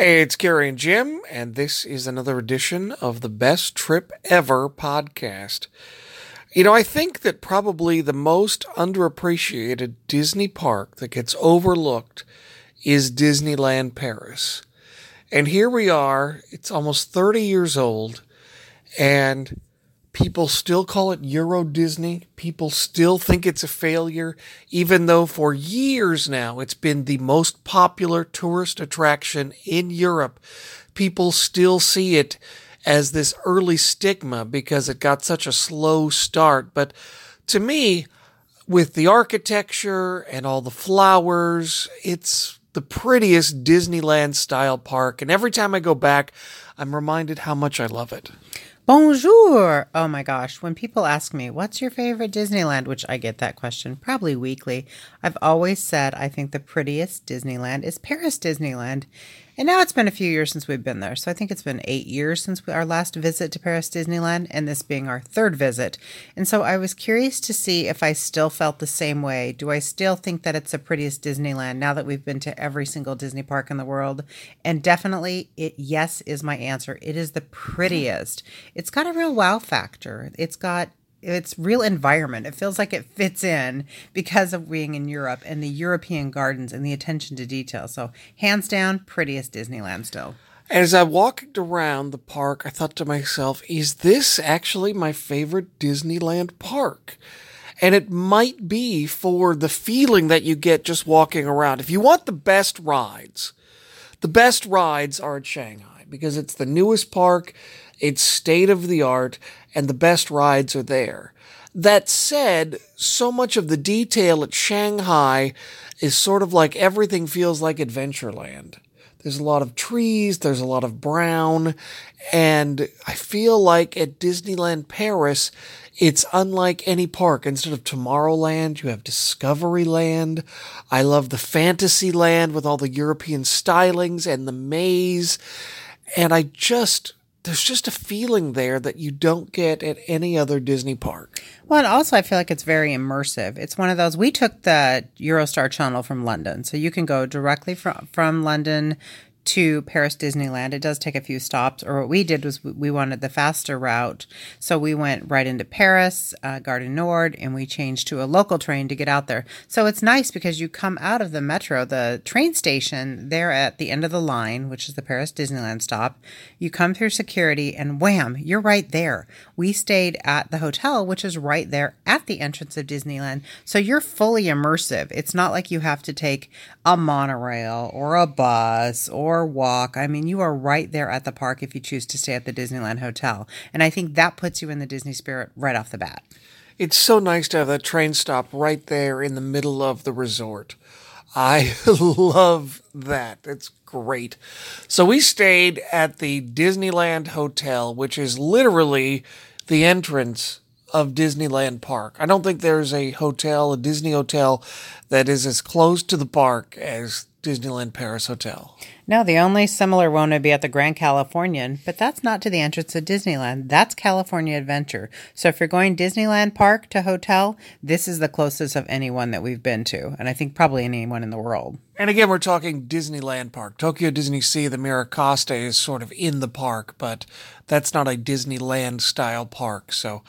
Hey, it's Gary and Jim, and this is another edition of the Best Trip Ever podcast. You know, I think that probably the most underappreciated Disney park that gets overlooked is Disneyland Paris. And here we are, it's almost 30 years old, and People still call it Euro Disney. People still think it's a failure, even though for years now it's been the most popular tourist attraction in Europe. People still see it as this early stigma because it got such a slow start. But to me, with the architecture and all the flowers, it's the prettiest Disneyland style park. And every time I go back, I'm reminded how much I love it. Bonjour. Oh my gosh. When people ask me, what's your favorite Disneyland, which I get that question probably weekly, I've always said I think the prettiest Disneyland is Paris Disneyland. And now it's been a few years since we've been there. So I think it's been eight years since our last visit to Paris Disneyland, and this being our third visit. And so I was curious to see if I still felt the same way. Do I still think that it's the prettiest Disneyland now that we've been to every single Disney park in the world? And definitely, it yes is my answer. It is the prettiest. It's got a real wow factor. It's got its real environment. It feels like it fits in because of being in Europe and the European gardens and the attention to detail. So, hands down, prettiest Disneyland still. As I walked around the park, I thought to myself, is this actually my favorite Disneyland park? And it might be for the feeling that you get just walking around. If you want the best rides, the best rides are at Shanghai because it's the newest park. It's state of the art and the best rides are there. That said, so much of the detail at Shanghai is sort of like everything feels like Adventureland. There's a lot of trees, there's a lot of brown, and I feel like at Disneyland Paris, it's unlike any park. Instead of Tomorrowland, you have Discoveryland. I love the Fantasyland with all the European stylings and the maze. And I just there's just a feeling there that you don't get at any other Disney park. Well, and also I feel like it's very immersive. It's one of those we took the Eurostar channel from London, so you can go directly from from London to Paris Disneyland. It does take a few stops, or what we did was we wanted the faster route. So we went right into Paris, uh, Gare du Nord, and we changed to a local train to get out there. So it's nice because you come out of the metro, the train station there at the end of the line, which is the Paris Disneyland stop. You come through security, and wham, you're right there. We stayed at the hotel, which is right there at the entrance of Disneyland. So you're fully immersive. It's not like you have to take a monorail or a bus or or walk. I mean, you are right there at the park if you choose to stay at the Disneyland Hotel. And I think that puts you in the Disney spirit right off the bat. It's so nice to have that train stop right there in the middle of the resort. I love that. It's great. So we stayed at the Disneyland Hotel, which is literally the entrance of Disneyland Park. I don't think there's a hotel, a Disney hotel, that is as close to the park as Disneyland Paris Hotel. No, the only similar one would be at the Grand Californian, but that's not to the entrance of Disneyland. That's California Adventure. So if you're going Disneyland Park to hotel, this is the closest of anyone that we've been to, and I think probably anyone in the world. And again, we're talking Disneyland Park. Tokyo Disney Sea, the Miracosta is sort of in the park, but that's not a Disneyland style park. So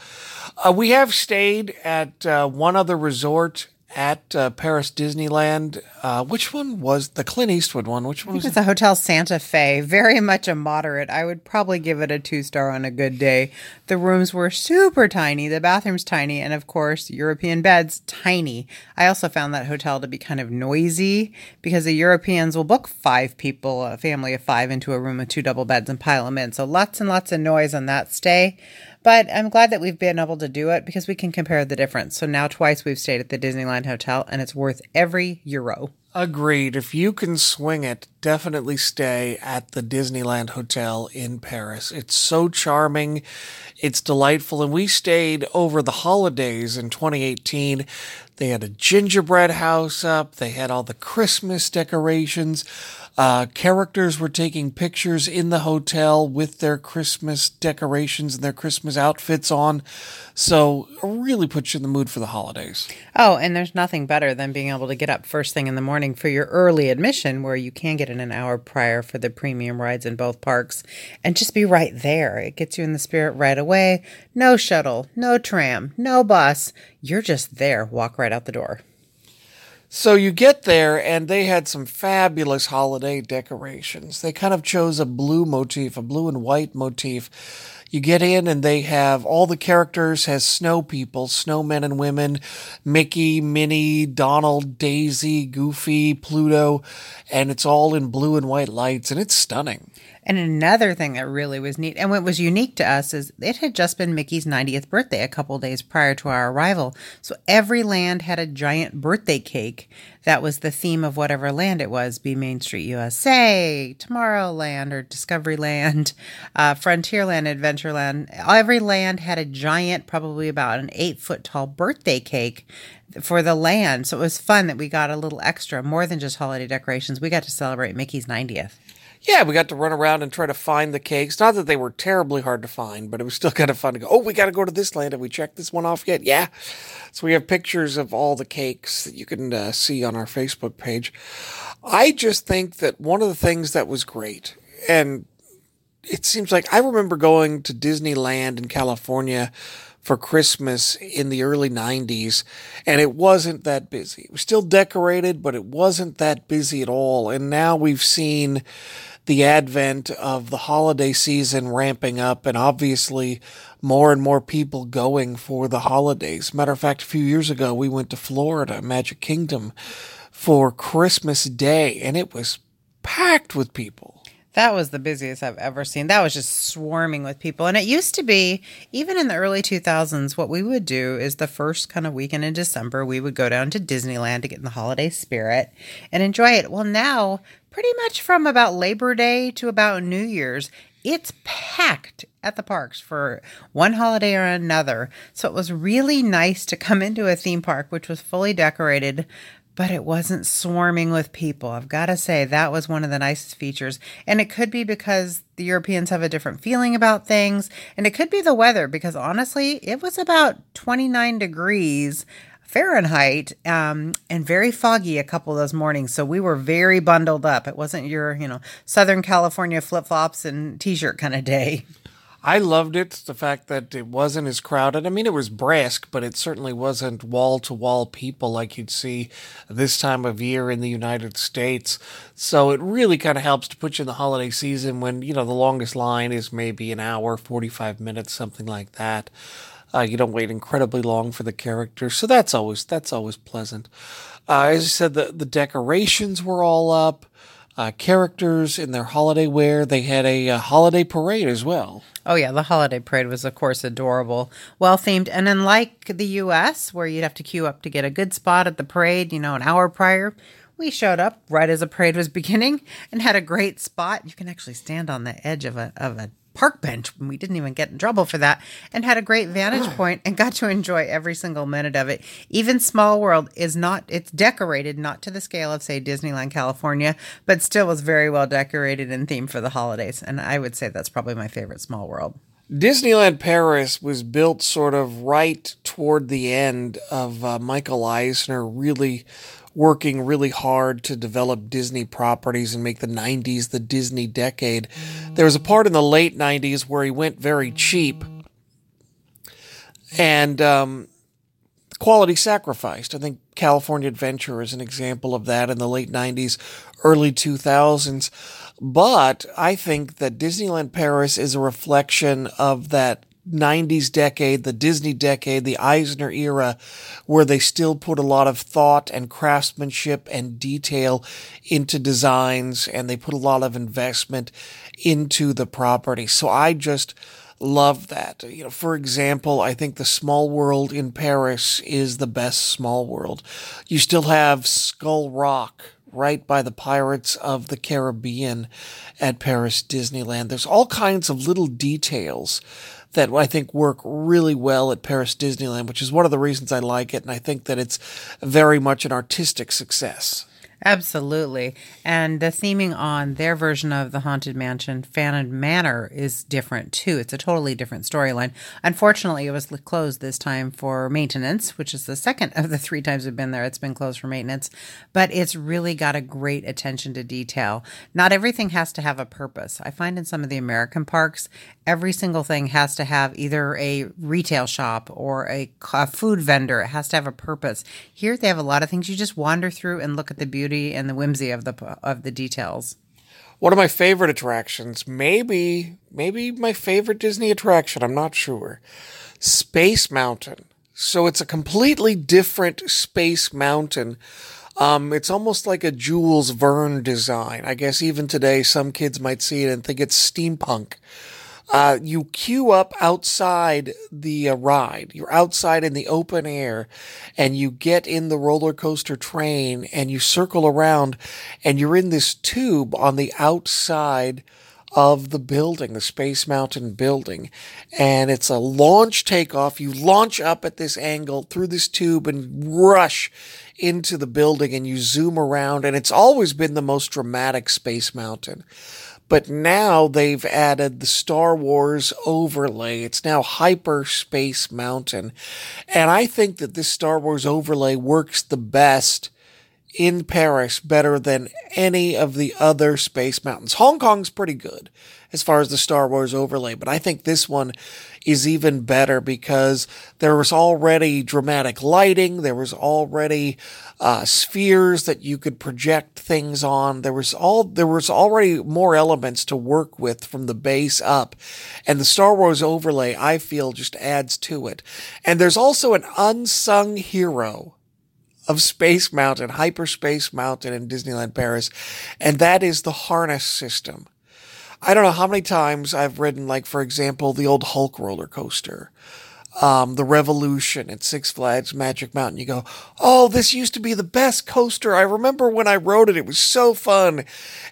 uh, we have stayed at uh, one other resort at uh, Paris Disneyland. Uh, which one was the Clint Eastwood one? Which one was it? It's a Hotel Santa Fe. Very much a moderate. I would probably give it a two star on a good day. The rooms were super tiny, the bathrooms tiny, and of course, European beds tiny. I also found that hotel to be kind of noisy because the Europeans will book five people, a family of five, into a room with two double beds and pile them in. So lots and lots of noise on that stay. But I'm glad that we've been able to do it because we can compare the difference. So now twice we've stayed at the Disneyland Hotel and it's worth every euro. Agreed. If you can swing it, definitely stay at the Disneyland Hotel in Paris. It's so charming. It's delightful. And we stayed over the holidays in 2018. They had a gingerbread house up. They had all the Christmas decorations. Uh, characters were taking pictures in the hotel with their Christmas decorations and their Christmas outfits on. So, really puts you in the mood for the holidays. Oh, and there's nothing better than being able to get up first thing in the morning for your early admission, where you can get in an hour prior for the premium rides in both parks, and just be right there. It gets you in the spirit right away. No shuttle, no tram, no bus. You're just there. Walk right out the door. So you get there, and they had some fabulous holiday decorations. They kind of chose a blue motif, a blue and white motif. You get in, and they have all the characters has snow people, snowmen and women, Mickey, Minnie, Donald, Daisy, Goofy, Pluto, and it's all in blue and white lights, and it's stunning. And another thing that really was neat and what was unique to us is it had just been Mickey's 90th birthday a couple days prior to our arrival. So every land had a giant birthday cake that was the theme of whatever land it was be Main Street USA, Tomorrowland, or Discoveryland, uh, Frontierland, Adventureland. Every land had a giant, probably about an eight foot tall birthday cake for the land. So it was fun that we got a little extra, more than just holiday decorations. We got to celebrate Mickey's 90th yeah, we got to run around and try to find the cakes. Not that they were terribly hard to find, but it was still kind of fun to go, oh, we got to go to this land. Have we checked this one off yet? Yeah. So we have pictures of all the cakes that you can uh, see on our Facebook page. I just think that one of the things that was great, and it seems like I remember going to Disneyland in California for Christmas in the early 90s, and it wasn't that busy. It was still decorated, but it wasn't that busy at all. And now we've seen the advent of the holiday season ramping up and obviously more and more people going for the holidays. Matter of fact, a few years ago, we went to Florida, Magic Kingdom, for Christmas Day, and it was packed with people. That was the busiest I've ever seen. That was just swarming with people. And it used to be, even in the early 2000s, what we would do is the first kind of weekend in December, we would go down to Disneyland to get in the holiday spirit and enjoy it. Well, now, pretty much from about Labor Day to about New Year's, it's packed at the parks for one holiday or another. So it was really nice to come into a theme park which was fully decorated but it wasn't swarming with people. I've got to say, that was one of the nicest features. And it could be because the Europeans have a different feeling about things. And it could be the weather, because honestly, it was about 29 degrees Fahrenheit um, and very foggy a couple of those mornings. So we were very bundled up. It wasn't your, you know, Southern California flip flops and t shirt kind of day. I loved it. The fact that it wasn't as crowded. I mean, it was brisk, but it certainly wasn't wall to wall people like you'd see this time of year in the United States. So it really kind of helps to put you in the holiday season when, you know, the longest line is maybe an hour, 45 minutes, something like that. Uh, you don't wait incredibly long for the characters, so that's always that's always pleasant. Uh, as I said, the the decorations were all up uh, characters in their holiday wear. They had a, a, holiday parade as well. Oh, yeah. The holiday parade was, of course, adorable, well themed. And unlike the U.S., where you'd have to queue up to get a good spot at the parade, you know, an hour prior, we showed up right as the parade was beginning and had a great spot. You can actually stand on the edge of a, of a park bench we didn't even get in trouble for that and had a great vantage point and got to enjoy every single minute of it. Even small world is not it's decorated not to the scale of say disneyland california but still was very well decorated and themed for the holidays and i would say that's probably my favorite small world. Disneyland Paris was built sort of right toward the end of uh, Michael Eisner really working really hard to develop Disney properties and make the 90s the Disney decade. There was a part in the late 90s where he went very cheap and um, quality sacrificed. I think California Adventure is an example of that in the late 90s, early 2000s. But I think that Disneyland Paris is a reflection of that 90s decade, the Disney decade, the Eisner era, where they still put a lot of thought and craftsmanship and detail into designs and they put a lot of investment into the property. So I just love that. You know, for example, I think the small world in Paris is the best small world. You still have Skull Rock right by the Pirates of the Caribbean at Paris Disneyland. There's all kinds of little details that I think work really well at Paris Disneyland, which is one of the reasons I like it. And I think that it's very much an artistic success. Absolutely. And the theming on their version of the Haunted Mansion, Phantom Manor, is different too. It's a totally different storyline. Unfortunately, it was closed this time for maintenance, which is the second of the three times we've been there. It's been closed for maintenance, but it's really got a great attention to detail. Not everything has to have a purpose. I find in some of the American parks, every single thing has to have either a retail shop or a, a food vendor. It has to have a purpose. Here, they have a lot of things you just wander through and look at the beauty and the whimsy of the of the details. One of my favorite attractions, maybe maybe my favorite Disney attraction, I'm not sure. Space Mountain. So it's a completely different Space Mountain. Um, it's almost like a Jules Verne design. I guess even today, some kids might see it and think it's steampunk. Uh, you queue up outside the uh, ride. You're outside in the open air and you get in the roller coaster train and you circle around and you're in this tube on the outside of the building, the Space Mountain building. And it's a launch takeoff. You launch up at this angle through this tube and rush into the building and you zoom around. And it's always been the most dramatic Space Mountain. But now they've added the Star Wars overlay. It's now Hyperspace Mountain. And I think that this Star Wars overlay works the best in Paris better than any of the other space mountains. Hong Kong's pretty good as far as the Star Wars overlay, but I think this one is even better because there was already dramatic lighting. There was already uh, spheres that you could project things on. There was all there was already more elements to work with from the base up, and the Star Wars overlay I feel just adds to it. And there's also an unsung hero of Space Mountain, Hyperspace Mountain in Disneyland Paris, and that is the harness system. I don't know how many times I've ridden, like, for example, the old Hulk roller coaster, um, the Revolution at Six Flags Magic Mountain. You go, oh, this used to be the best coaster. I remember when I rode it, it was so fun.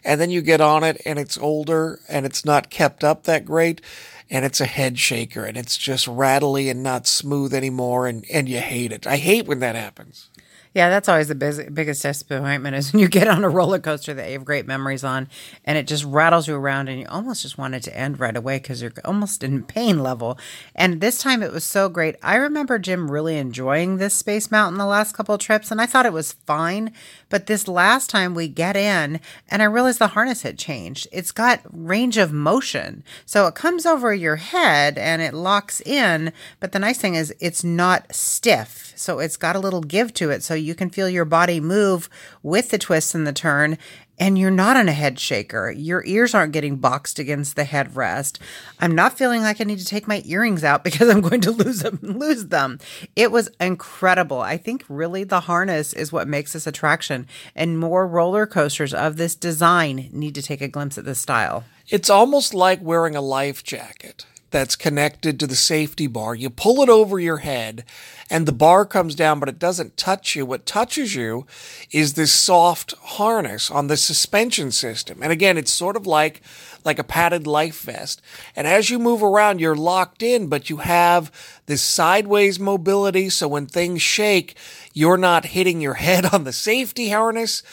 And then you get on it and it's older and it's not kept up that great. And it's a head shaker and it's just rattly and not smooth anymore. And, and you hate it. I hate when that happens. Yeah, that's always the biz- biggest disappointment is when you get on a roller coaster that you have great memories on and it just rattles you around and you almost just want it to end right away because you're almost in pain level. And this time it was so great. I remember Jim really enjoying this Space Mountain the last couple trips and I thought it was fine. But this last time we get in and I realized the harness had changed. It's got range of motion. So it comes over your head and it locks in. But the nice thing is it's not stiff. So it's got a little give to it. So you can feel your body move with the twist and the turn and you're not on a head shaker. Your ears aren't getting boxed against the headrest. I'm not feeling like I need to take my earrings out because I'm going to lose them. Lose them. It was incredible. I think really the harness is what makes this attraction, and more roller coasters of this design need to take a glimpse at this style. It's almost like wearing a life jacket that's connected to the safety bar. You pull it over your head and the bar comes down, but it doesn't touch you. What touches you is this soft harness on the suspension system. And again, it's sort of like, like a padded life vest. And as you move around, you're locked in, but you have this sideways mobility. So when things shake, you're not hitting your head on the safety harness.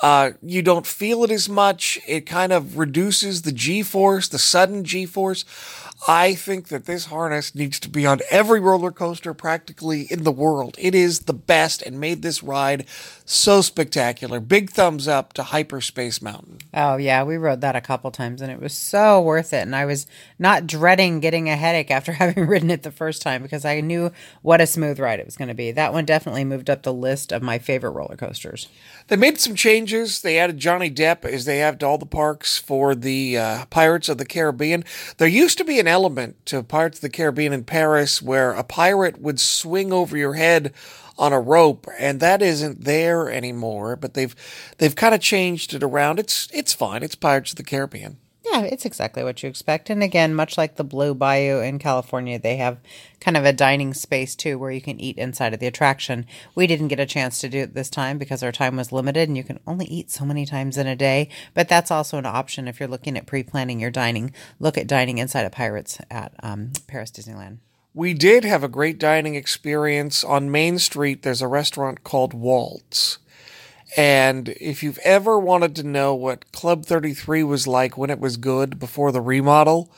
Uh, you don't feel it as much. It kind of reduces the G force, the sudden G force. I think that this harness needs to be on every roller coaster practically in the world. It is the best and made this ride so spectacular. Big thumbs up to Hyperspace Mountain. Oh, yeah. We rode that a couple times and it was so worth it. And I was not dreading getting a headache after having ridden it the first time because I knew what a smooth ride it was going to be. That one definitely moved up the list of my favorite roller coasters. They made some changes. They added Johnny Depp as they have to all the parks for the uh, Pirates of the Caribbean. There used to be an element to Pirates of the Caribbean in Paris where a pirate would swing over your head on a rope, and that isn't there anymore. But they've they've kind of changed it around. It's it's fine. It's Pirates of the Caribbean. Yeah, it's exactly what you expect. And again, much like the Blue Bayou in California, they have kind of a dining space too where you can eat inside of the attraction. We didn't get a chance to do it this time because our time was limited and you can only eat so many times in a day. But that's also an option if you're looking at pre planning your dining. Look at dining inside of Pirates at um, Paris Disneyland. We did have a great dining experience on Main Street. There's a restaurant called Walt's And if you've ever wanted to know what Club 33 was like when it was good before the remodel,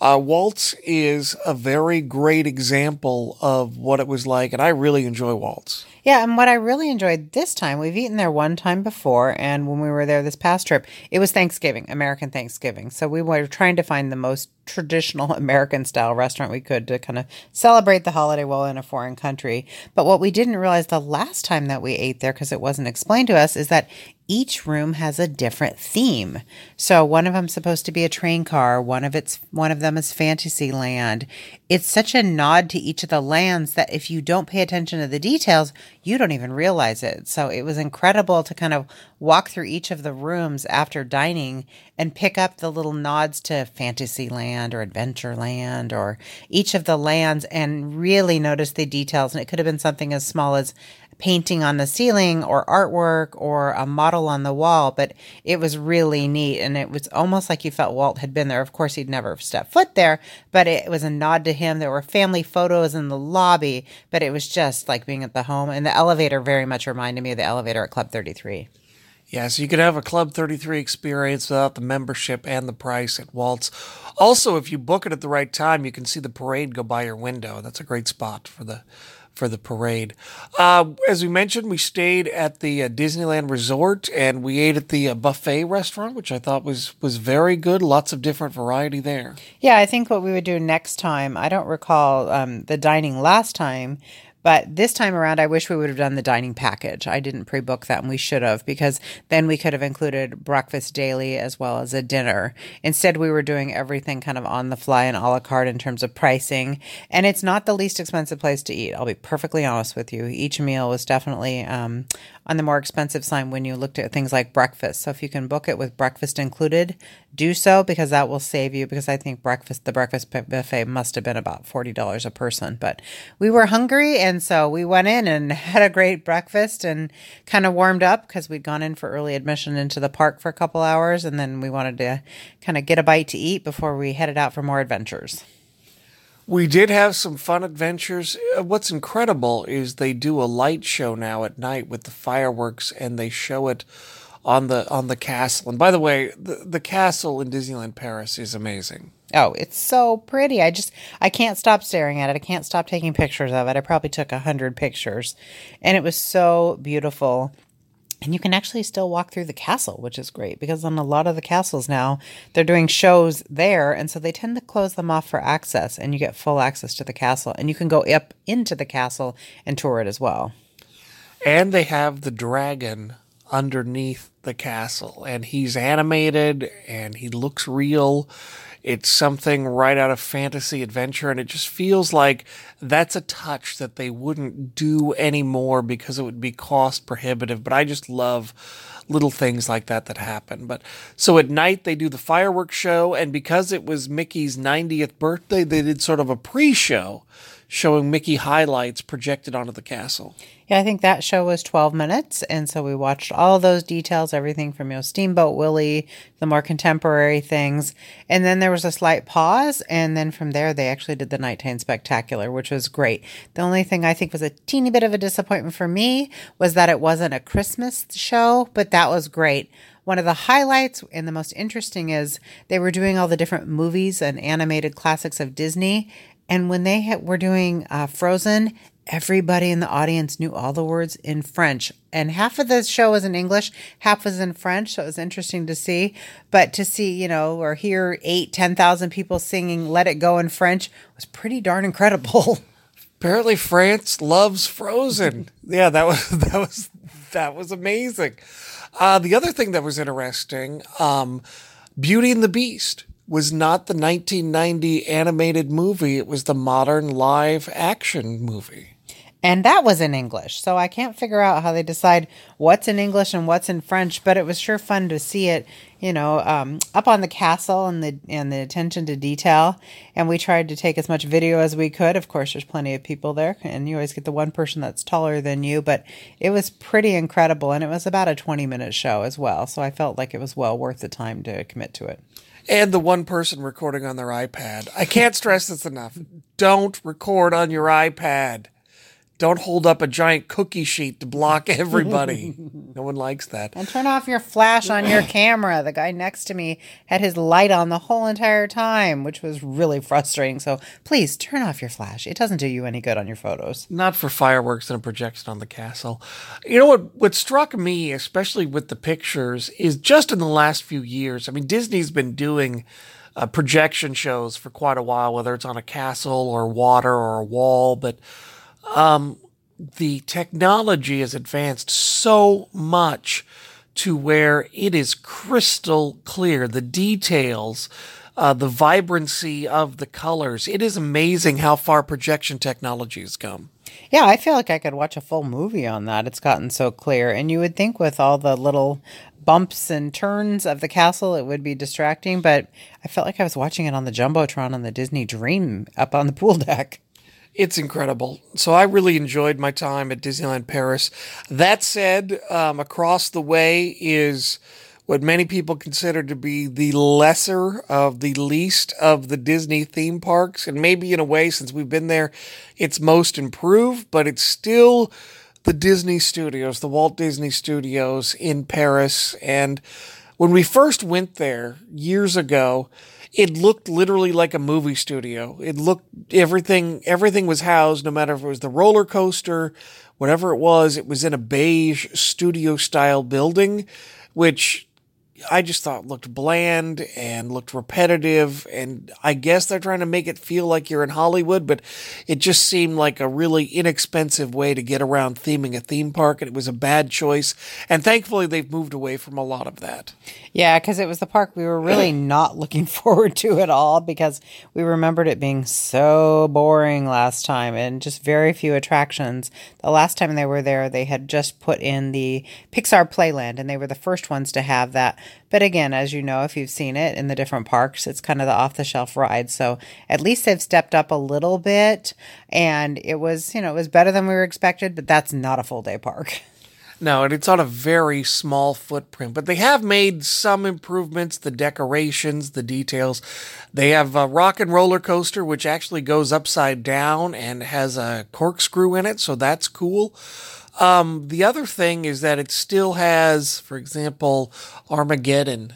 uh, Walt's is a very great example of what it was like, and I really enjoy Walt's. Yeah, and what I really enjoyed this time, we've eaten there one time before, and when we were there this past trip, it was Thanksgiving, American Thanksgiving. So we were trying to find the most traditional American style restaurant we could to kind of celebrate the holiday while in a foreign country. But what we didn't realize the last time that we ate there, because it wasn't explained to us, is that each room has a different theme. So one of them's supposed to be a train car, one of it's one of them is Fantasyland. It's such a nod to each of the lands that if you don't pay attention to the details, you don't even realize it. So it was incredible to kind of walk through each of the rooms after dining and pick up the little nods to Fantasyland or Adventureland or each of the lands and really notice the details. And it could have been something as small as painting on the ceiling or artwork or a model on the wall, but it was really neat. And it was almost like you felt Walt had been there. Of course, he'd never stepped foot there, but it was a nod to him. There were family photos in the lobby, but it was just like being at the home. And the elevator very much reminded me of the elevator at Club 33. Yeah, so you could have a Club 33 experience without the membership and the price at Walt's. Also, if you book it at the right time, you can see the parade go by your window. That's a great spot for the for the parade. Uh, as we mentioned, we stayed at the uh, Disneyland Resort and we ate at the uh, buffet restaurant, which I thought was was very good. Lots of different variety there. Yeah, I think what we would do next time. I don't recall um, the dining last time, but this time around, I wish we would have done the dining package. I didn't pre book that, and we should have, because then we could have included breakfast daily as well as a dinner. Instead, we were doing everything kind of on the fly and a la carte in terms of pricing. And it's not the least expensive place to eat. I'll be perfectly honest with you. Each meal was definitely um, on the more expensive side when you looked at things like breakfast. So if you can book it with breakfast included, do so because that will save you. Because I think breakfast, the breakfast buffet must have been about forty dollars a person. But we were hungry, and so we went in and had a great breakfast and kind of warmed up because we'd gone in for early admission into the park for a couple hours, and then we wanted to kind of get a bite to eat before we headed out for more adventures. We did have some fun adventures. Uh, What's incredible is they do a light show now at night with the fireworks, and they show it on the on the castle. And by the way, the, the castle in Disneyland Paris is amazing. Oh, it's so pretty. I just I can't stop staring at it. I can't stop taking pictures of it. I probably took a hundred pictures. And it was so beautiful. And you can actually still walk through the castle, which is great because on a lot of the castles now, they're doing shows there. And so they tend to close them off for access, and you get full access to the castle. And you can go up into the castle and tour it as well. And they have the dragon underneath the castle, and he's animated and he looks real. It's something right out of fantasy adventure, and it just feels like that's a touch that they wouldn't do anymore because it would be cost prohibitive. But I just love little things like that that happen. But so at night they do the fireworks show, and because it was Mickey's 90th birthday, they did sort of a pre show showing Mickey highlights projected onto the castle. Yeah, I think that show was 12 minutes. And so we watched all those details, everything from, you know, Steamboat Willie, the more contemporary things. And then there was a slight pause. And then from there, they actually did the Nighttime Spectacular, which was great. The only thing I think was a teeny bit of a disappointment for me was that it wasn't a Christmas show, but that was great. One of the highlights and the most interesting is they were doing all the different movies and animated classics of Disney. And when they ha- were doing uh, Frozen, everybody in the audience knew all the words in French. And half of the show was in English, half was in French. So it was interesting to see. But to see, you know, or hear eight, 10,000 people singing Let It Go in French was pretty darn incredible. Apparently France loves Frozen. yeah, that was that was that was amazing. Uh, the other thing that was interesting, um, Beauty and the Beast was not the 1990 animated movie. It was the modern live action movie. And that was in English. So I can't figure out how they decide what's in English and what's in French, but it was sure fun to see it, you know, um, up on the castle and the and the attention to detail. And we tried to take as much video as we could. Of course, there's plenty of people there, and you always get the one person that's taller than you, but it was pretty incredible. And it was about a 20 minute show as well. So I felt like it was well worth the time to commit to it and the one person recording on their iPad. I can't stress this enough. Don't record on your iPad. Don't hold up a giant cookie sheet to block everybody. no one likes that. And turn off your flash on your camera. The guy next to me had his light on the whole entire time, which was really frustrating. So please turn off your flash. It doesn't do you any good on your photos. Not for fireworks and a projection on the castle. You know what? What struck me, especially with the pictures, is just in the last few years. I mean, Disney's been doing uh, projection shows for quite a while, whether it's on a castle or water or a wall. But um, the technology has advanced so much to where it is crystal clear. The details, uh, the vibrancy of the colors. It is amazing how far projection technology has come. Yeah, I feel like I could watch a full movie on that. It's gotten so clear. And you would think with all the little bumps and turns of the castle, it would be distracting, but I felt like I was watching it on the Jumbotron on the Disney Dream up on the pool deck. It's incredible. So I really enjoyed my time at Disneyland Paris. That said, um, across the way is what many people consider to be the lesser of the least of the Disney theme parks. And maybe in a way, since we've been there, it's most improved, but it's still the Disney studios, the Walt Disney Studios in Paris. And when we first went there years ago, it looked literally like a movie studio. It looked everything everything was housed, no matter if it was the roller coaster, whatever it was, it was in a beige studio style building, which I just thought looked bland and looked repetitive. And I guess they're trying to make it feel like you're in Hollywood, but it just seemed like a really inexpensive way to get around theming a theme park. And it was a bad choice. And thankfully, they've moved away from a lot of that. Yeah, because it was the park we were really not looking forward to at all because we remembered it being so boring last time and just very few attractions. The last time they were there, they had just put in the Pixar Playland and they were the first ones to have that but again, as you know, if you've seen it in the different parks, it's kind of the off the shelf ride. So at least they've stepped up a little bit. And it was, you know, it was better than we were expected, but that's not a full day park. No, and it's on a very small footprint, but they have made some improvements. The decorations, the details. They have a rock and roller coaster, which actually goes upside down and has a corkscrew in it, so that's cool. Um, the other thing is that it still has, for example, Armageddon.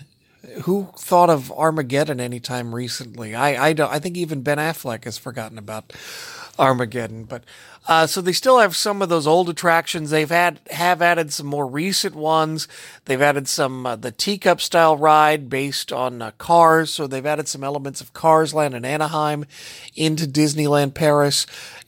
Who thought of Armageddon anytime recently? I I don't. I think even Ben Affleck has forgotten about Armageddon. But uh, so they still have some of those old attractions. They've had have added some more recent ones. They've added some uh, the teacup style ride based on uh, Cars. So they've added some elements of Cars Land in Anaheim into Disneyland Paris.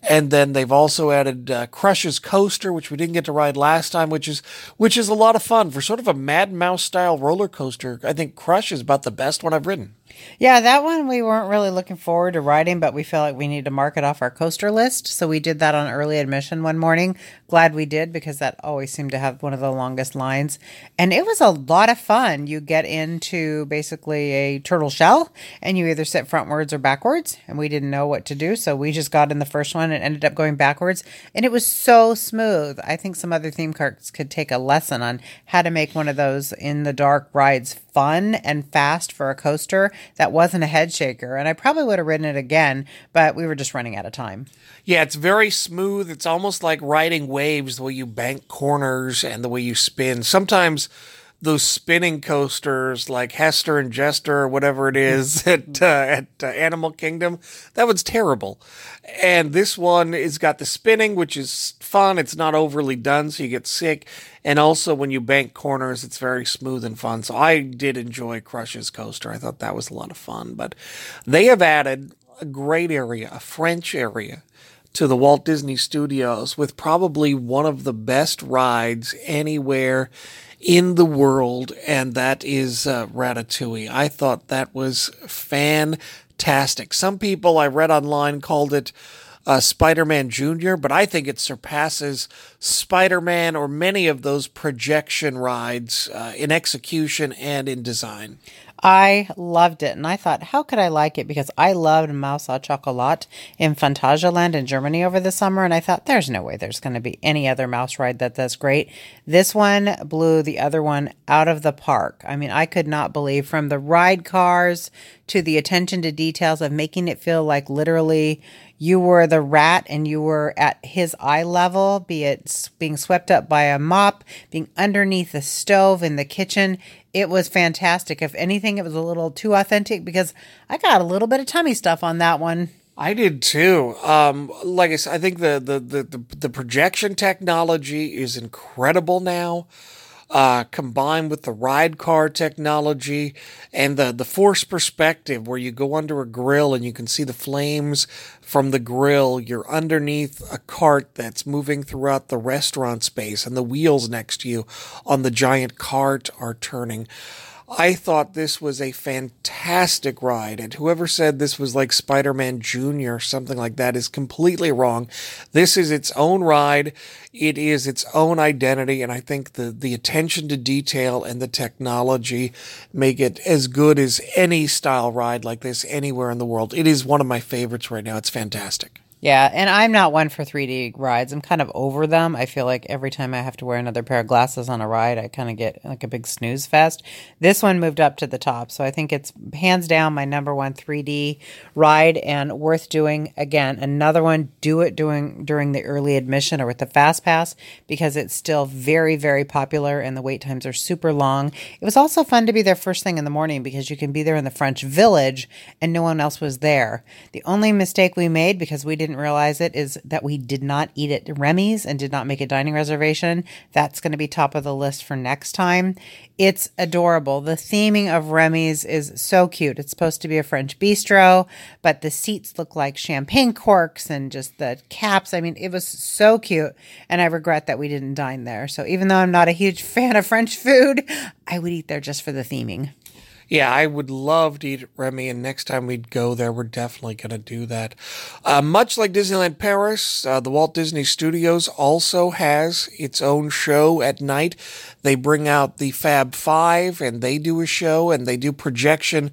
And then they've also added uh, Crush's Coaster, which we didn't get to ride last time, which is which is a lot of fun for sort of a Mad Mouse style roller coaster. I think Crush is about the best one I've ridden. Yeah, that one we weren't really looking forward to riding, but we felt like we need to mark it off our coaster list. So we did that on early admission one morning. Glad we did because that always seemed to have one of the longest lines. And it was a lot of fun. You get into basically a turtle shell and you either sit frontwards or backwards. And we didn't know what to do. So we just got in the first one and ended up going backwards. And it was so smooth. I think some other theme parks could take a lesson on how to make one of those in the dark rides fun and fast for a coaster that wasn't a head shaker. And I probably would have ridden it again, but we were just running out of time. Yeah, it's very smooth. It's almost like riding waves, the way you bank corners and the way you spin. Sometimes those spinning coasters like Hester and Jester or whatever it is at uh, at uh, Animal Kingdom. That was terrible. And this one is got the spinning, which is fun. It's not overly done, so you get sick. And also, when you bank corners, it's very smooth and fun. So I did enjoy Crush's coaster. I thought that was a lot of fun. But they have added a great area, a French area to the Walt Disney Studios with probably one of the best rides anywhere in the world, and that is uh, Ratatouille. I thought that was fantastic. Some people I read online called it uh, Spider Man Jr., but I think it surpasses Spider Man or many of those projection rides uh, in execution and in design. I loved it. And I thought, how could I like it? Because I loved Maus au Chocolat in Phantasialand in Germany over the summer. And I thought, there's no way there's going to be any other mouse ride that does great. This one blew the other one out of the park. I mean, I could not believe from the ride cars to the attention to details of making it feel like literally you were the rat and you were at his eye level, be it being swept up by a mop, being underneath the stove in the kitchen. It was fantastic. If anything, it was a little too authentic because I got a little bit of tummy stuff on that one. I did too. Um, like I said, I think the, the, the, the, the projection technology is incredible now uh, combined with the ride car technology and the, the force perspective where you go under a grill and you can see the flames from the grill. You're underneath a cart that's moving throughout the restaurant space and the wheels next to you on the giant cart are turning. I thought this was a fantastic ride, and whoever said this was like Spider Man Jr. or something like that is completely wrong. This is its own ride, it is its own identity, and I think the, the attention to detail and the technology make it as good as any style ride like this anywhere in the world. It is one of my favorites right now. It's fantastic. Yeah, and I'm not one for 3D rides. I'm kind of over them. I feel like every time I have to wear another pair of glasses on a ride, I kind of get like a big snooze fest. This one moved up to the top, so I think it's hands down my number one 3D ride and worth doing. Again, another one, do it doing during the early admission or with the fast pass because it's still very very popular and the wait times are super long. It was also fun to be there first thing in the morning because you can be there in the French Village and no one else was there. The only mistake we made because we didn't realize it is that we did not eat at Remy's and did not make a dining reservation. That's going to be top of the list for next time. It's adorable. The theming of Remy's is so cute. It's supposed to be a French bistro, but the seats look like champagne corks and just the caps. I mean, it was so cute. And I regret that we didn't dine there. So even though I'm not a huge fan of French food, I would eat there just for the theming. Yeah, I would love to eat at Remy, and next time we go there, we're definitely going to do that. Uh, much like Disneyland Paris, uh, the Walt Disney Studios also has its own show at night. They bring out the Fab Five, and they do a show, and they do projection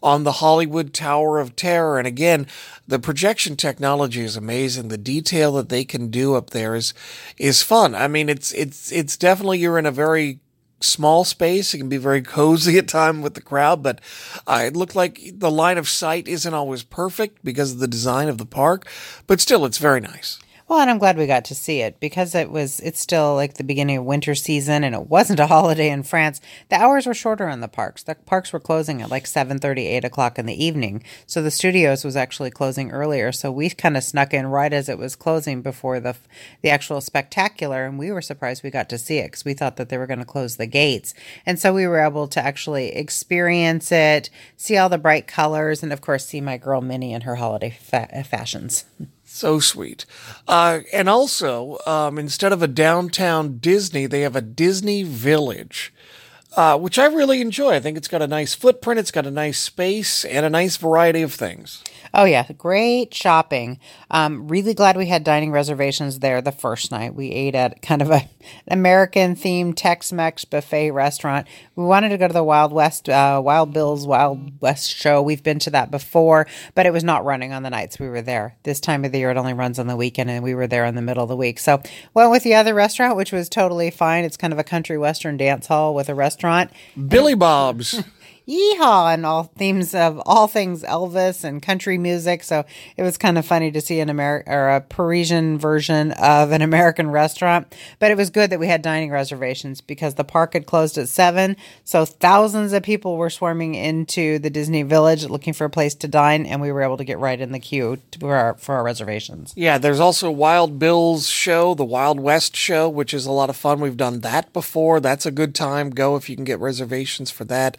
on the Hollywood Tower of Terror. And again, the projection technology is amazing. The detail that they can do up there is is fun. I mean, it's it's it's definitely you're in a very small space. It can be very cozy at time with the crowd, but uh, it looked like the line of sight isn't always perfect because of the design of the park, but still, it's very nice. Well, and I'm glad we got to see it because it was it's still like the beginning of winter season and it wasn't a holiday in France. The hours were shorter in the parks. The parks were closing at like 7 8 o'clock in the evening. So the studios was actually closing earlier. So we kind of snuck in right as it was closing before the the actual spectacular and we were surprised we got to see it because we thought that they were going to close the gates. And so we were able to actually experience it, see all the bright colors, and of course see my girl Minnie in her holiday fa- fashions. So sweet. Uh, and also, um, instead of a downtown Disney, they have a Disney Village, uh, which I really enjoy. I think it's got a nice footprint, it's got a nice space, and a nice variety of things. Oh yeah, great shopping. Um, really glad we had dining reservations there the first night. We ate at kind of a, an American themed Tex-Mex buffet restaurant. We wanted to go to the Wild West, uh, Wild Bill's Wild West show. We've been to that before, but it was not running on the nights we were there. This time of the year, it only runs on the weekend, and we were there in the middle of the week. So went with the other restaurant, which was totally fine. It's kind of a country western dance hall with a restaurant. Billy Bob's. yeehaw and all themes of all things Elvis and country music. So it was kind of funny to see an American or a Parisian version of an American restaurant. But it was good that we had dining reservations because the park had closed at seven. So thousands of people were swarming into the Disney Village looking for a place to dine, and we were able to get right in the queue for our, for our reservations. Yeah, there's also Wild Bill's show, the Wild West show, which is a lot of fun. We've done that before. That's a good time. Go if you can get reservations for that.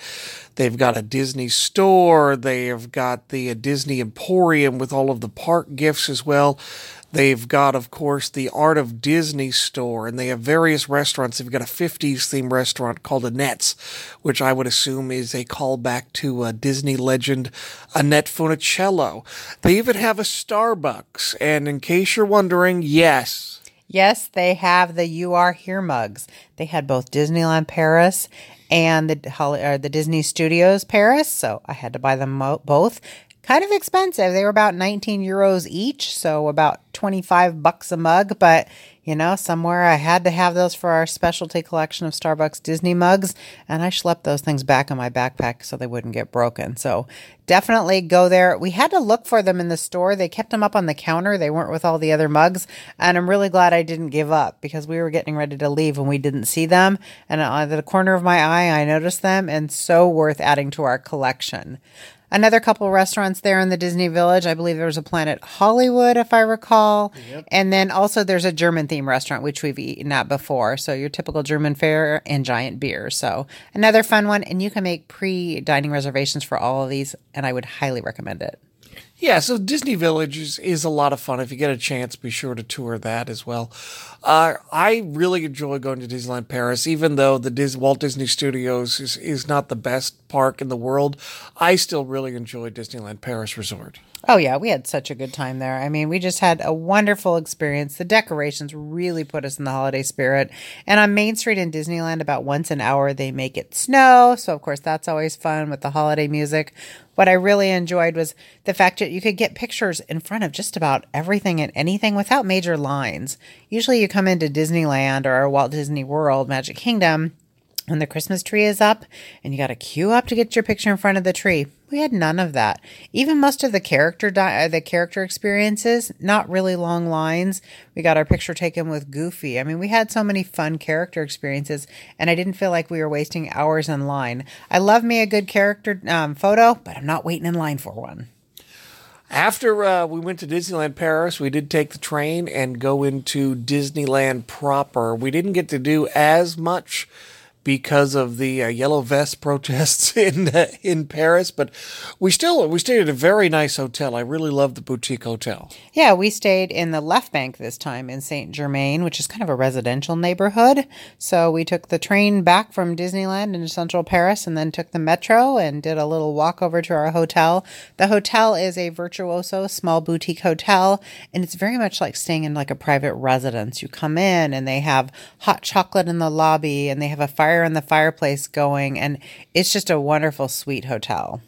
They've got a Disney store. They've got the uh, Disney Emporium with all of the park gifts as well. They've got, of course, the Art of Disney store, and they have various restaurants. They've got a 50s themed restaurant called Annette's, which I would assume is a callback to a Disney legend, Annette Funicello. They even have a Starbucks, and in case you're wondering, yes, Yes, they have the You Are Here mugs. They had both Disneyland Paris and the or the Disney Studios Paris, so I had to buy them both. Kind of expensive. They were about 19 euros each, so about 25 bucks a mug, but you know, somewhere I had to have those for our specialty collection of Starbucks Disney mugs, and I schlepped those things back in my backpack so they wouldn't get broken. So definitely go there. We had to look for them in the store. They kept them up on the counter. They weren't with all the other mugs, and I'm really glad I didn't give up because we were getting ready to leave and we didn't see them. And out the corner of my eye, I noticed them, and so worth adding to our collection. Another couple restaurants there in the Disney Village. I believe there was a Planet Hollywood, if I recall. Yep. And then also there's a German theme restaurant, which we've eaten at before. So your typical German fare and giant beer. So another fun one. And you can make pre dining reservations for all of these. And I would highly recommend it. Yeah, so Disney Village is, is a lot of fun. If you get a chance, be sure to tour that as well. Uh, I really enjoy going to Disneyland Paris, even though the Dis- Walt Disney Studios is, is not the best park in the world. I still really enjoy Disneyland Paris Resort. Oh, yeah, we had such a good time there. I mean, we just had a wonderful experience. The decorations really put us in the holiday spirit. And on Main Street in Disneyland, about once an hour, they make it snow. So, of course, that's always fun with the holiday music. What I really enjoyed was the fact that you could get pictures in front of just about everything and anything without major lines. Usually, you come into Disneyland or Walt Disney World, Magic Kingdom, when the Christmas tree is up and you got to queue up to get your picture in front of the tree. We had none of that. Even most of the character di- uh, the character experiences, not really long lines. We got our picture taken with Goofy. I mean, we had so many fun character experiences, and I didn't feel like we were wasting hours in line. I love me a good character um, photo, but I'm not waiting in line for one. After uh, we went to Disneyland Paris, we did take the train and go into Disneyland proper. We didn't get to do as much because of the uh, yellow vest protests in uh, in Paris, but we still we stayed at a very nice hotel. I really love the boutique hotel. Yeah, we stayed in the left bank this time in Saint Germain, which is kind of a residential neighborhood. So we took the train back from Disneyland into central Paris and then took the metro and did a little walk over to our hotel. The hotel is a virtuoso small boutique hotel and it's very much like staying in like a private residence. You come in and they have hot chocolate in the lobby and they have a fire in the fireplace going and it's just a wonderful sweet hotel.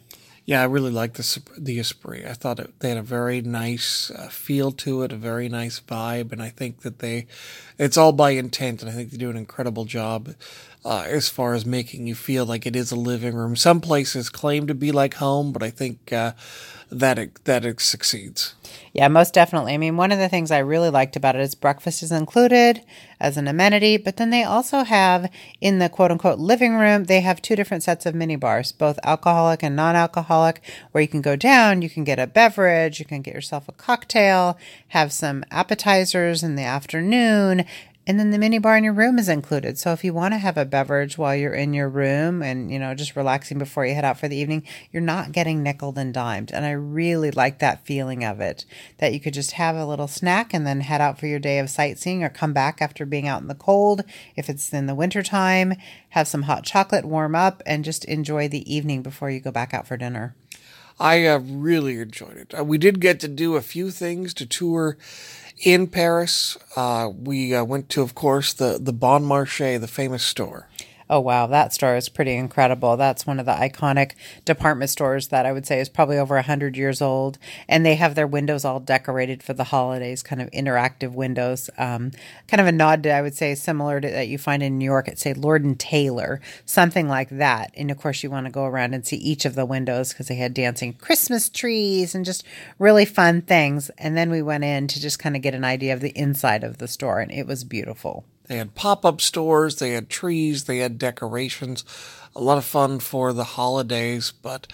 Yeah, I really like the the Esprit. I thought it, they had a very nice uh, feel to it, a very nice vibe, and I think that they, it's all by intent, and I think they do an incredible job uh, as far as making you feel like it is a living room. Some places claim to be like home, but I think uh, that it, that it succeeds. Yeah, most definitely. I mean, one of the things I really liked about it is breakfast is included as an amenity, but then they also have in the quote unquote living room, they have two different sets of mini bars, both alcoholic and non alcoholic, where you can go down, you can get a beverage, you can get yourself a cocktail, have some appetizers in the afternoon, and then the mini bar in your room is included. So if you want to have a beverage while you're in your room and, you know, just relaxing before you head out for the evening, you're not getting nickel and dimed. And I really like that feeling of it that you could just have a little snack and then head out for your day of sightseeing or come back after being out in the cold. If it's in the wintertime, have some hot chocolate, warm up, and just enjoy the evening before you go back out for dinner. I uh, really enjoyed it. Uh, we did get to do a few things to tour in Paris. Uh, we uh, went to, of course, the the Bon Marché, the famous store. Oh wow, that store is pretty incredible. That's one of the iconic department stores that I would say is probably over 100 years old and they have their windows all decorated for the holidays, kind of interactive windows. Um, kind of a nod to I would say similar to that you find in New York at say Lord and Taylor, something like that. And of course you want to go around and see each of the windows because they had dancing Christmas trees and just really fun things. And then we went in to just kind of get an idea of the inside of the store and it was beautiful. They had pop up stores, they had trees, they had decorations. A lot of fun for the holidays, but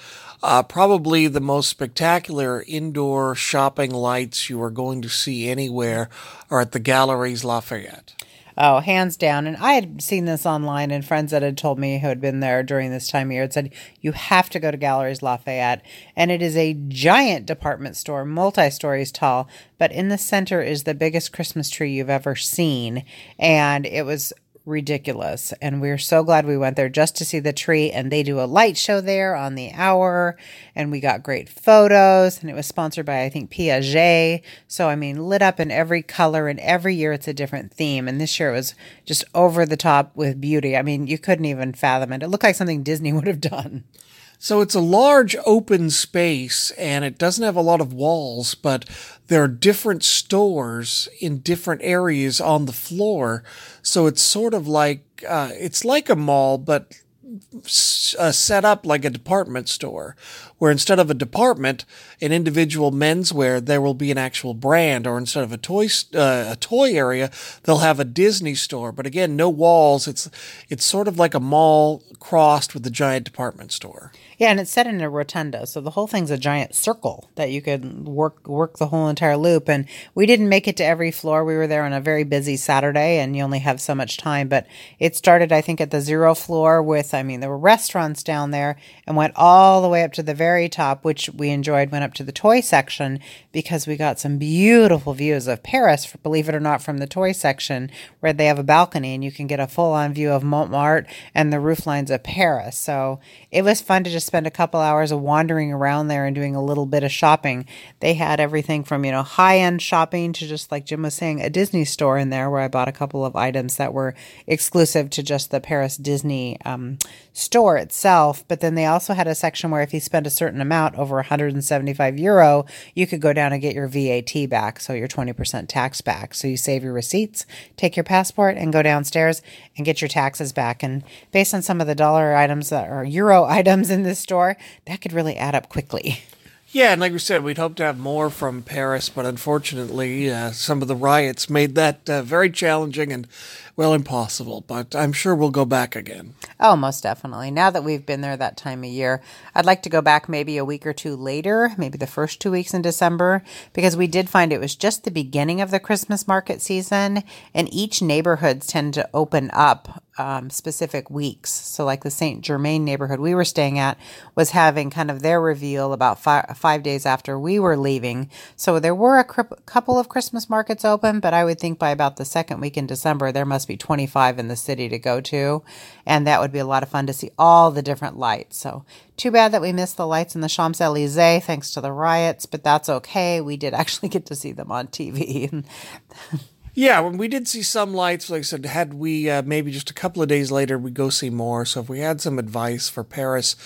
uh, probably the most spectacular indoor shopping lights you are going to see anywhere are at the Galeries Lafayette. Oh, hands down. And I had seen this online, and friends that had told me who had been there during this time of year had said, You have to go to Galeries Lafayette. And it is a giant department store, multi stories tall, but in the center is the biggest Christmas tree you've ever seen. And it was ridiculous. And we're so glad we went there just to see the tree. And they do a light show there on the hour. And we got great photos. And it was sponsored by, I think, Piaget. So, I mean, lit up in every color. And every year it's a different theme. And this year it was just over the top with beauty. I mean, you couldn't even fathom it. It looked like something Disney would have done. So it's a large open space and it doesn't have a lot of walls, but there are different stores in different areas on the floor. So it's sort of like, uh, it's like a mall, but uh, set up like a department store, where instead of a department, an individual menswear, there will be an actual brand, or instead of a toy uh, a toy area, they'll have a Disney store. But again, no walls. It's it's sort of like a mall crossed with a giant department store. Yeah, and it's set in a rotunda, so the whole thing's a giant circle that you could work work the whole entire loop. And we didn't make it to every floor. We were there on a very busy Saturday, and you only have so much time. But it started, I think, at the zero floor with, I mean, there were restaurants down there, and went all the way up to the very top, which we enjoyed. Went up to the toy section because we got some beautiful views of Paris, believe it or not, from the toy section where they have a balcony and you can get a full on view of Montmartre and the roof lines of Paris. So it was fun to just spend a couple hours of wandering around there and doing a little bit of shopping. They had everything from, you know, high end shopping to just like Jim was saying, a Disney store in there where I bought a couple of items that were exclusive to just the Paris Disney um, store itself. But then they also had a section where if you spent a certain amount over 175 euro, you could go down and get your VAT back. So your 20% tax back. So you save your receipts, take your passport and go downstairs and get your taxes back. And based on some of the dollar items that are euro items in this store, that could really add up quickly. Yeah, and like we said, we'd hope to have more from Paris, but unfortunately, uh, some of the riots made that uh, very challenging and, well, impossible. But I'm sure we'll go back again. Oh, most definitely. Now that we've been there that time of year, I'd like to go back maybe a week or two later, maybe the first two weeks in December, because we did find it was just the beginning of the Christmas market season, and each neighborhoods tend to open up um, specific weeks. So, like the Saint Germain neighborhood we were staying at was having kind of their reveal about five, five days after we were leaving. So, there were a cri- couple of Christmas markets open, but I would think by about the second week in December, there must be 25 in the city to go to. And that would be a lot of fun to see all the different lights. So, too bad that we missed the lights in the Champs Elysees thanks to the riots, but that's okay. We did actually get to see them on TV. Yeah, when we did see some lights, like I said, had we uh, maybe just a couple of days later, we'd go see more. So if we had some advice for Paris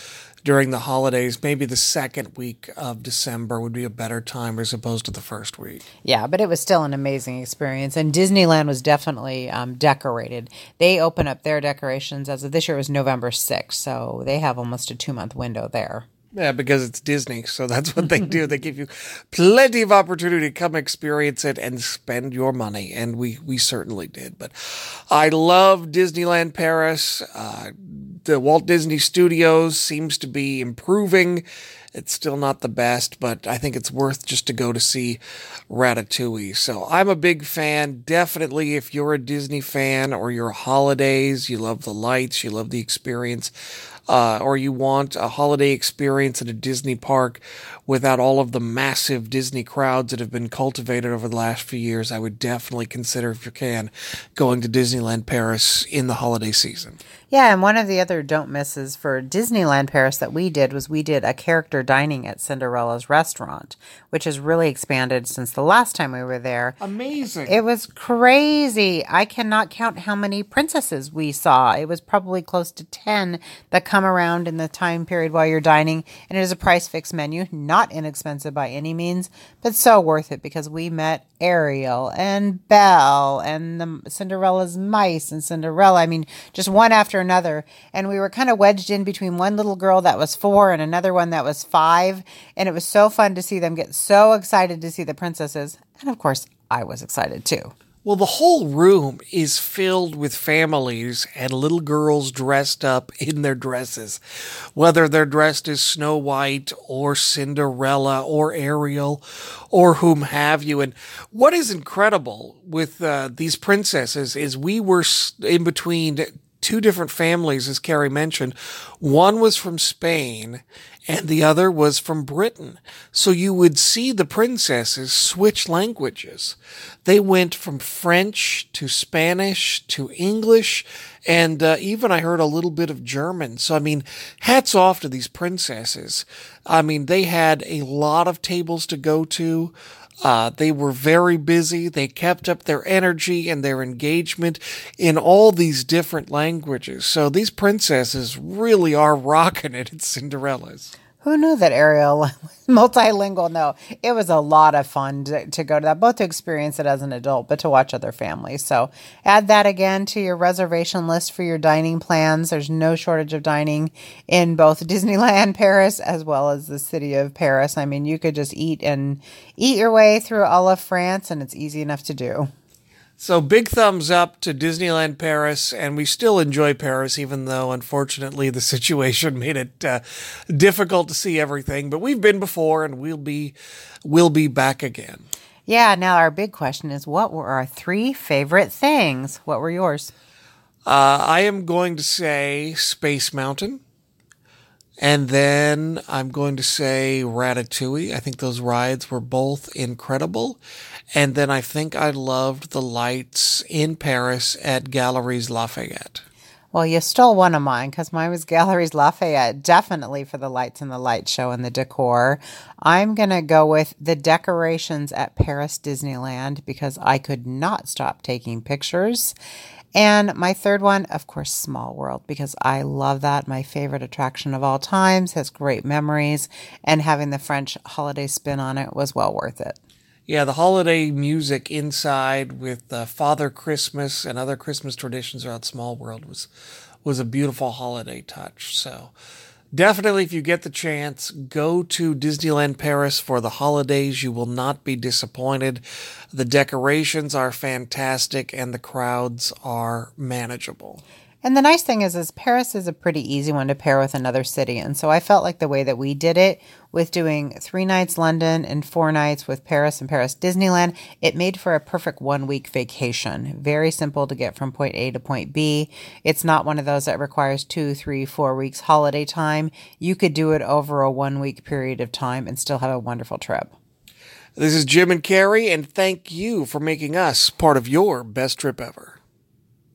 during the holidays, maybe the second week of December would be a better time as opposed to the first week. Yeah, but it was still an amazing experience. And Disneyland was definitely um, decorated. They open up their decorations as of this year was November 6th. So they have almost a two month window there. Yeah, because it's Disney, so that's what they do. they give you plenty of opportunity to come experience it and spend your money, and we we certainly did. But I love Disneyland Paris. Uh, the Walt Disney Studios seems to be improving. It's still not the best, but I think it's worth just to go to see Ratatouille. So I'm a big fan. Definitely, if you're a Disney fan or you're holidays, you love the lights, you love the experience, uh, or you want a holiday experience at a Disney park without all of the massive Disney crowds that have been cultivated over the last few years, I would definitely consider, if you can, going to Disneyland Paris in the holiday season. Yeah, and one of the other don't misses for Disneyland Paris that we did was we did a character dining at Cinderella's restaurant, which has really expanded since the last time we were there. Amazing. It was crazy. I cannot count how many princesses we saw. It was probably close to 10 that come around in the time period while you're dining, and it is a price fixed menu, not inexpensive by any means, but so worth it because we met Ariel and Belle and the Cinderella's mice and Cinderella. I mean, just one after another. And we were kind of wedged in between one little girl that was four and another one that was five. And it was so fun to see them get so excited to see the princesses. And of course, I was excited too. Well, the whole room is filled with families and little girls dressed up in their dresses, whether they're dressed as Snow White or Cinderella or Ariel or whom have you. And what is incredible with uh, these princesses is we were in between two different families, as Carrie mentioned. One was from Spain and the other was from Britain. So you would see the princesses switch languages. They went from French to Spanish to English, and uh, even I heard a little bit of German. So, I mean, hats off to these princesses. I mean, they had a lot of tables to go to. Uh, they were very busy. They kept up their energy and their engagement in all these different languages. So these princesses really are rocking it at Cinderella's. Who knew that Ariel multilingual? No, it was a lot of fun to, to, go to that, both to experience it as an adult, but to watch other families. So add that again to your reservation list for your dining plans. There's no shortage of dining in both Disneyland Paris as well as the city of Paris. I mean, you could just eat and eat your way through all of France, and it's easy enough to do. So big thumbs up to Disneyland Paris, and we still enjoy Paris, even though unfortunately the situation made it uh, difficult to see everything. But we've been before, and we'll be we'll be back again. Yeah. Now our big question is, what were our three favorite things? What were yours? Uh, I am going to say Space Mountain. And then I'm going to say Ratatouille. I think those rides were both incredible. And then I think I loved the lights in Paris at Galeries Lafayette. Well, you stole one of mine because mine was Galeries Lafayette, definitely for the lights and the light show and the decor. I'm going to go with the decorations at Paris Disneyland because I could not stop taking pictures. And my third one, of course, Small World, because I love that. My favorite attraction of all times has great memories, and having the French holiday spin on it was well worth it. Yeah, the holiday music inside with uh, Father Christmas and other Christmas traditions around Small World was was a beautiful holiday touch. So definitely, if you get the chance, go to Disneyland Paris for the holidays. You will not be disappointed. The decorations are fantastic and the crowds are manageable. And the nice thing is, is Paris is a pretty easy one to pair with another city. And so I felt like the way that we did it with doing three nights London and four nights with Paris and Paris Disneyland, it made for a perfect one week vacation. Very simple to get from point A to point B. It's not one of those that requires two, three, four weeks holiday time. You could do it over a one week period of time and still have a wonderful trip. This is Jim and Carrie, and thank you for making us part of your best trip ever.